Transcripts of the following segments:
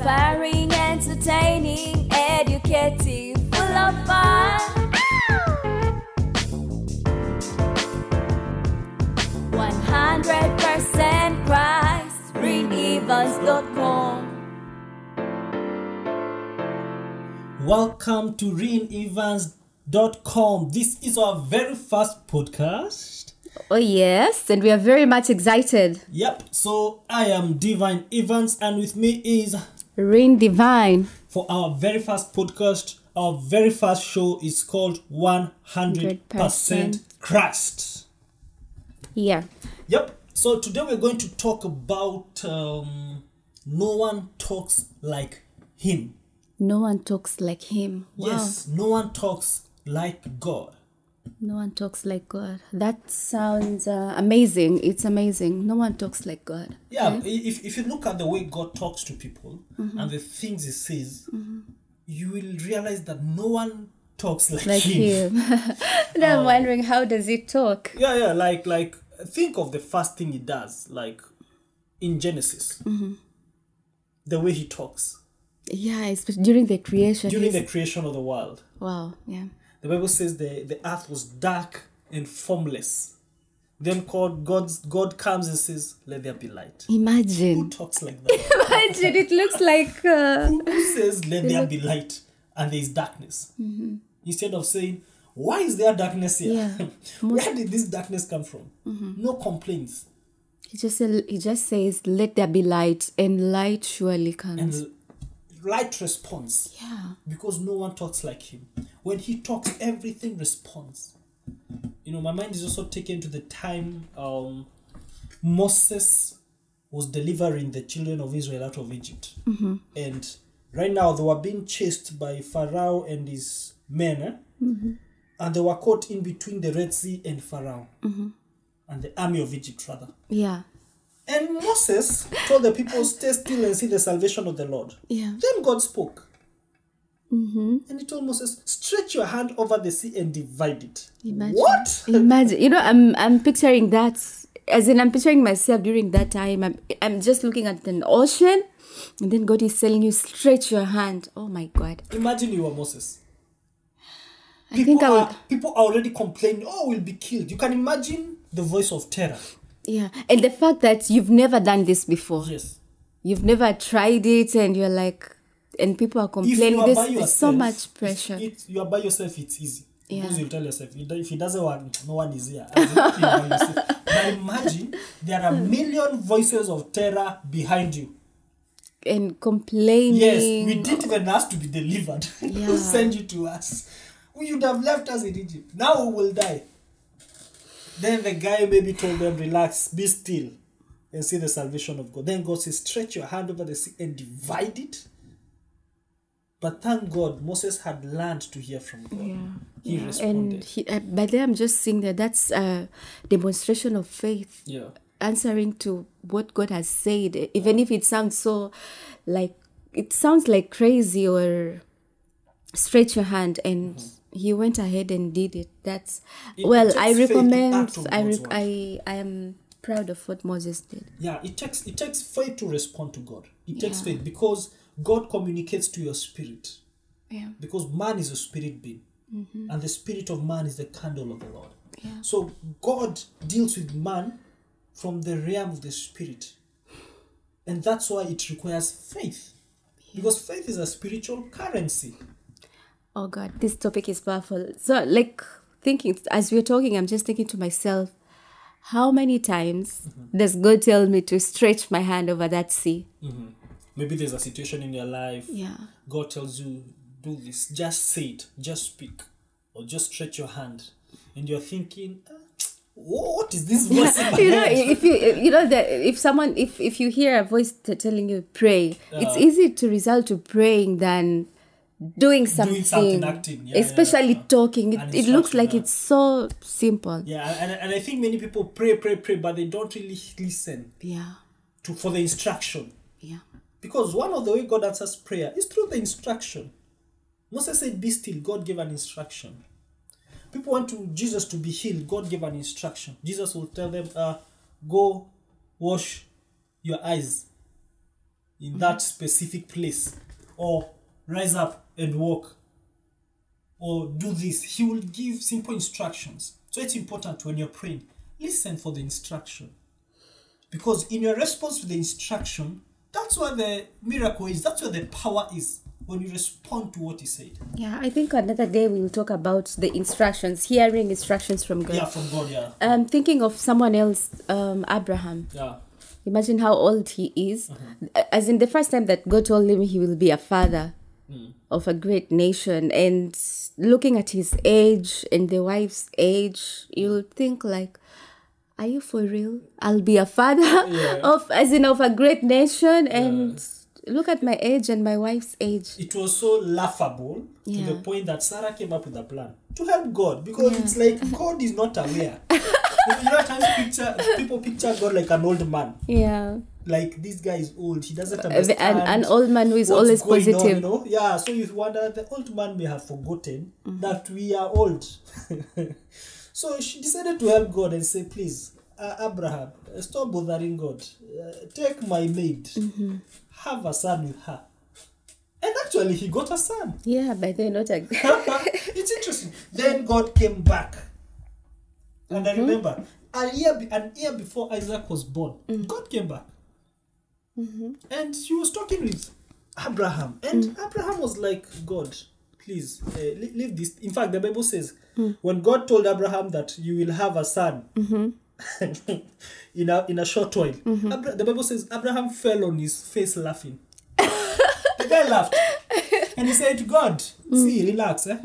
Inspiring, entertaining, educative, full of fun. 100% Christ, reenevans.com. Welcome to ReenEvans.com. This is our very first podcast. Oh, yes, and we are very much excited. Yep, so I am Divine Evans, and with me is Rain Divine. for our very first podcast. Our very first show is called 100% 100% Christ. Yeah. Yep, so today we're going to talk about um, no one talks like him. No one talks like him. Wow. Yes, no one talks like God. No one talks like God. That sounds uh, amazing. It's amazing. No one talks like God. Yeah, if, if you look at the way God talks to people mm-hmm. and the things He says, mm-hmm. you will realize that no one talks like, Like him. him. and I'm um, wondering how does he talk? Yeah, yeah, like like think of the first thing He does, like in Genesis, mm-hmm. the way He talks Yeah, especially during the creation. during he's- the creation of the world. Wow. Yeah. The Bible says the the earth was dark and formless. Then God God's God comes and says, "Let there be light." Imagine. Who talks like that? Imagine. It looks like. Uh, who says let there be light and there is darkness instead of saying why is there darkness here Yeah. where did this darkness come from no complaints he just he just says, "Let there be light," and light surely comes. and light response. Yeah. because no one talks like him. When he talks everything responds. You know my mind is also taken to the time um, moses was delivering the children of israel out of egypt. And right now they were being chased by pharaoh and his men eh? and they were caught in between the red sea and pharaoh. And the army of egypt rather. Yeah. And moses told the people stay still and see the salvation of the lord Yeah. then God spoke. Mm-hmm. And he told Moses, stretch your hand over the sea and divide it. Imagine. What? Imagine, you know, I'm I'm picturing that as in I'm picturing myself during that time. I'm I'm just looking at an ocean, and then God is telling you stretch your hand. Oh my God! Imagine you were Moses. I think I are, people are already complaining, oh, we'll be killed. You can imagine the voice of terror. Yeah, and the fact that you've never done this before, Yes. you've never tried it, and you're like, and people are complaining. are There's, yourself, so much pressure. It, you are by yourself, it's easy. Yeah. Because you tell yourself, if it- doesn't work, no one is here. As if you're by yourself. But imagine there are a million voices of terror behind you. and complaining. Yes, we didn't even ask to be delivered. Yeah. Who sent you to us? We would have left us in Egypt. Now we will die. Then the guy maybe told them, relax, be still, and see the salvation of God. Then God says, stretch your hand over the sea and divide it. But thank God, Moses had learned to hear from God. Yeah. He yeah. responded. And he, uh, by then I'm just seeing that that's a demonstration of faith. yeah. answering to what God has said, even if it sounds so like it sounds like crazy or stretch your hand and he went ahead and did it. That's It well, I recommend I, rec- I I am proud of what Moses did. Yeah, it takes it takes faith to respond to God. It takes Yeah. faith because God communicates to your spirit. Yeah. because man is a spirit being mm-hmm. and the spirit of man is the candle of the lord Yeah. so god deals with man from the realm of the spirit and that's why it requires faith because faith is a spiritual currency Oh God, this topic is powerful. So, like thinking as we're talking, I'm just thinking to myself, how many times mm-hmm. does God tell me to stretch my hand over that sea? Mm-hmm. maybe there's a situation in your life Yeah. god tells you do this just say it just speak or just stretch your hand and you're thinking "Ah, what is this voice my you know head?" if you you know that if someone if if you hear a voice t- telling you pray it's Yeah. easy to result to praying than doing something, something, acting. Yeah, especially yeah. talking it, it looks like it's so simple Yeah, and, and I think many people pray, pray, pray, but they don't really listen yeah to for the instruction. yeah Because one of the way God answers prayer is through the instruction. Moses said, Be still, God gave an instruction. People want to Jesus to be healed, God gave an instruction. Jesus will tell them, uh, go wash your eyes. in that specific place, or rise up and walk, or do this. He will give simple instructions. So it's important when you're praying, listen for the instruction. Because in your response to the instruction, that's where the miracle is, that's where the power is when you respond to what he said. Yeah, I think another day we'll talk about the instructions, hearing instructions from God. Yeah, from God, yeah. I'm thinking of someone else, um, Abraham. Yeah. Imagine how old he is. As in the first time that God told him he will be a father Mm. of a great nation, and looking at his age and the wife's age, you'll think like, "Are you for real? I'll be a father Yeah. of, as in of a great nation." And look at my age and my wife's age. it was so laughable to the point that Sarah came up with a plan to help God because it's like God is not aware. you know, times picture people picture God like an old man. Yeah, Like this guy is old, he doesn't an, understand. an old man who is always positive. On, you know? Yeah, so you wonder the old man may have forgotten that we are old. so she decided to help God and say, please, uh, Abraham, uh, stop bothering God. Uh, take my maid, have a son with her. And actually, he got a son. Yeah, but they're not a. it's interesting. Then God came back. And I remember a year, an year before Isaac was born, God came back. And he was talking with Abraham. And Abraham was like, God, please, uh, leave this. In fact, the Bible says, when God told Abraham that you will have a son in, a, in a short while, Abra- the Bible says Abraham fell on his face laughing. the guy laughed. And he said, God, see, relax. Eh?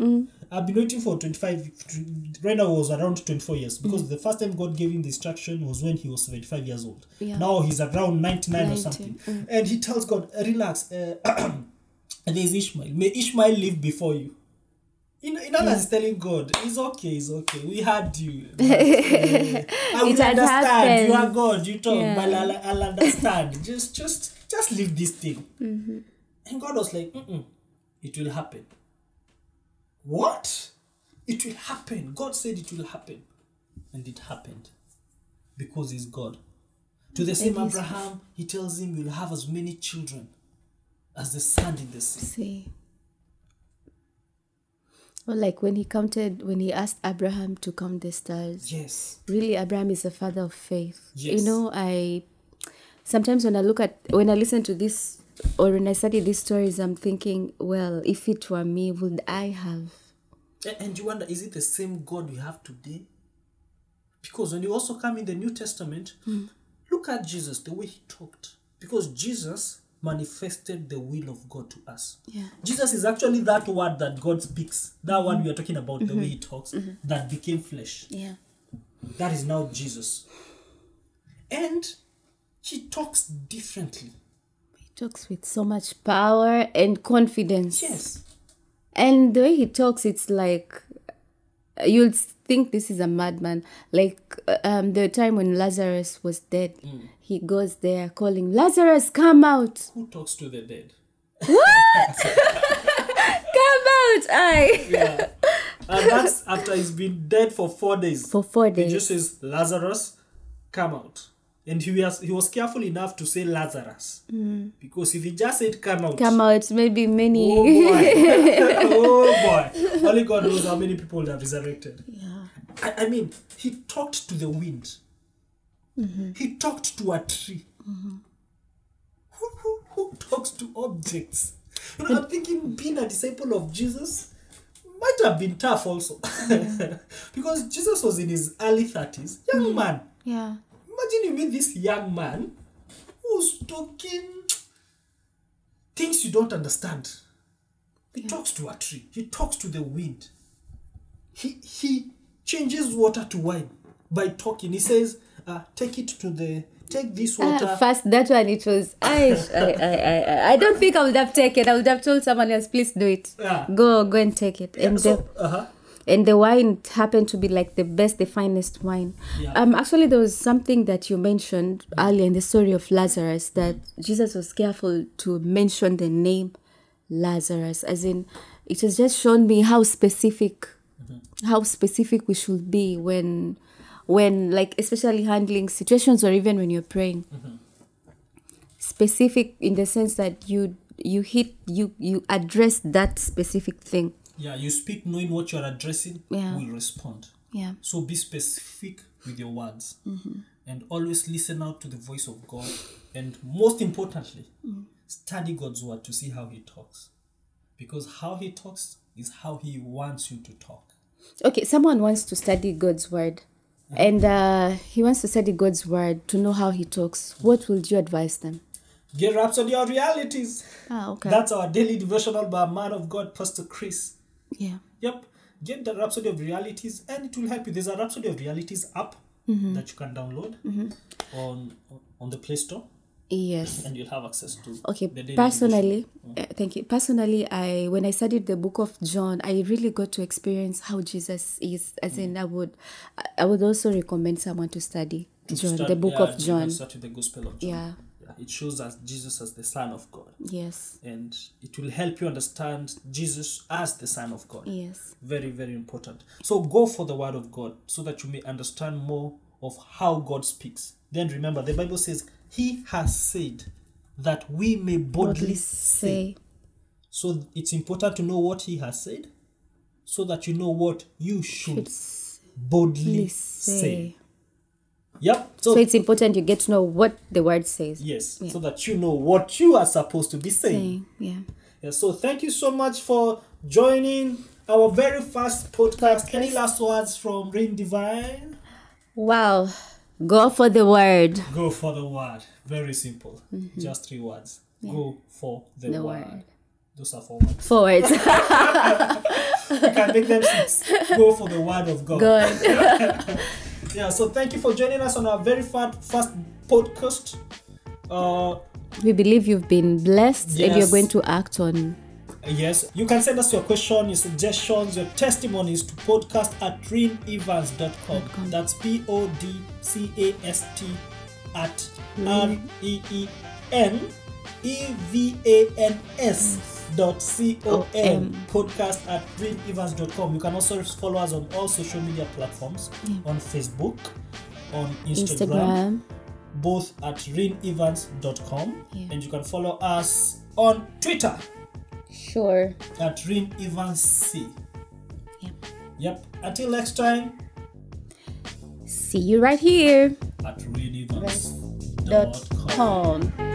I've been waiting for 25, right now was around 24 years because the first time God gave him the instruction was when he was 75 years old. Yeah. Now he's around 99 or 90, something. And he tells God, relax, uh, there's Ishmael. May Ishmael live before you. In, in other words, telling God, it's okay, it's okay. We had you. But, uh, I will understand. You are. God. You talk, Yeah. but I'll, I'll understand. just, just, just leave this thing. And God was like, Mm-mm, it will happen. What? It will happen. God said it will happen. And it happened. Because he's God. To the same Abraham, he tells him you'll have as many children as the sand in the sea. See. Or like when he counted, when he asked Abraham to count the stars. Yes. Really, Abraham is a father of faith. Yes. You know, I sometimes when I look at when I listen to this or when I study these stories, I'm thinking, well, if it were me, would I have? And you wonder, is it the same God we have today? Because when you also come in the New Testament, hmm. look at Jesus, the way he talked. Because Jesus manifested the will of God to us. Yeah. Jesus is actually that word that God speaks, that word we are talking about, the way he mm-hmm. talks, mm-hmm. that became flesh. Yeah. That is now Jesus. And he talks differently. Talks with so much power and confidence. Yes. And the way he talks, it's like you'll think this is a madman. Like uh, um, the time when Lazarus was dead, he goes there calling, Lazarus, come out! Who talks to the dead? What? Come out! I Yeah. and that's after he's been dead for four days. For four days. He just says, Lazarus, come out. And he was he was careful enough to say Lazarus. Because if he just said come out, Come out, maybe many. oh boy. oh boy. Only God knows how many people have resurrected. Yeah. I, I mean, he talked to the wind. Mm-hmm. He talked to a tree. Mm-hmm. Who, who, who talks to objects? You know, I'm thinking being a disciple of Jesus might have been tough also. because Jesus was in his early 30s, young mm. man. Yeah. Imagine you meet this young man who's talking things you don't understand. He talks to a tree. He talks to the wind. He he changes water to wine by talking. He says, uh, "Take it to the take this water." Ah, first, that one, it was. I, I, I, I, I don't think I would have taken. I would have told someone else, please do it. Yeah. Go, go and take it. and the, so, uh-huh. And the wine happened to be like the best the finest wine Yeah. um actually there was something that you mentioned earlier in the story of lazarus that jesus was careful to mention the name lazarus as in it has just shown me how specific how specific we should be when when like especially handling situations or even when you're praying specific in the sense that you you hit you you address that specific thing. Yeah, you speak knowing what you are addressing Yeah. will respond. Yeah. So be specific with your words and always listen out to the voice of God. And most importantly, study God's word to see how He talks. Because how He talks is how He wants you to talk. Okay, someone wants to study God's word, and uh, he wants to study God's word to know how He talks. What would you advise them? Get Rhapsody of Realities. Ah, okay. That's our daily devotional by a man of God, Pastor Chris. Yeah. Yep. Get the Rhapsody of Realities and it will help you. There's a Rhapsody of Realities app Mm-hmm. that you can download on on the Play Store Yes. and you'll have access to Okay. Personally, uh, thank you. Personally, I when I studied the book of John, I really got to experience how Jesus is. As in, I would, I- I would also recommend someone to study to John, start- the book yeah, of John. Start with the Gospel of John. Yeah. It shows us Jesus as the Son of God. Yes. And it will help you understand Jesus as the Son of God. Yes. Very, very important. So go for the Word of God so that you may understand more of how God speaks. Then remember, the Bible says, He has said that we may boldly Boldly say. say. So it's important to know what He has said so that you know what you should It's boldly say. say. Yep. So it's important you get to know what the word says. Yes, Yeah. so that you know what you are supposed to be saying. Saying, yeah. Yeah, so thank you so much for joining our very first podcast. Any last words from Rain Divine? Wow. Go for the word. Go for the word. Very simple. Just three words. Go for the, Mm-hmm. The word. word. Those are four words. Four words. You can make them six. Go for the word of God. Good. Yeah, so thank you for joining us on our very first, podcast. Uh, We believe you've been blessed and you're going to act on. Yes, you can send us your question, your suggestions, your testimonies to podcast at reenevans.com. That's P O D C A S T at R E E N E V A N S dot C O M podcast at reenevans.com. You can also follow us on all social media platforms on Facebook, on Instagram, Instagram. both at reenevans.com, Yeah. and you can follow us on Twitter Sure. at Rin Evans C. Yep. Yep. Until next time, See you right here. at ReenEvans.com. Dot com.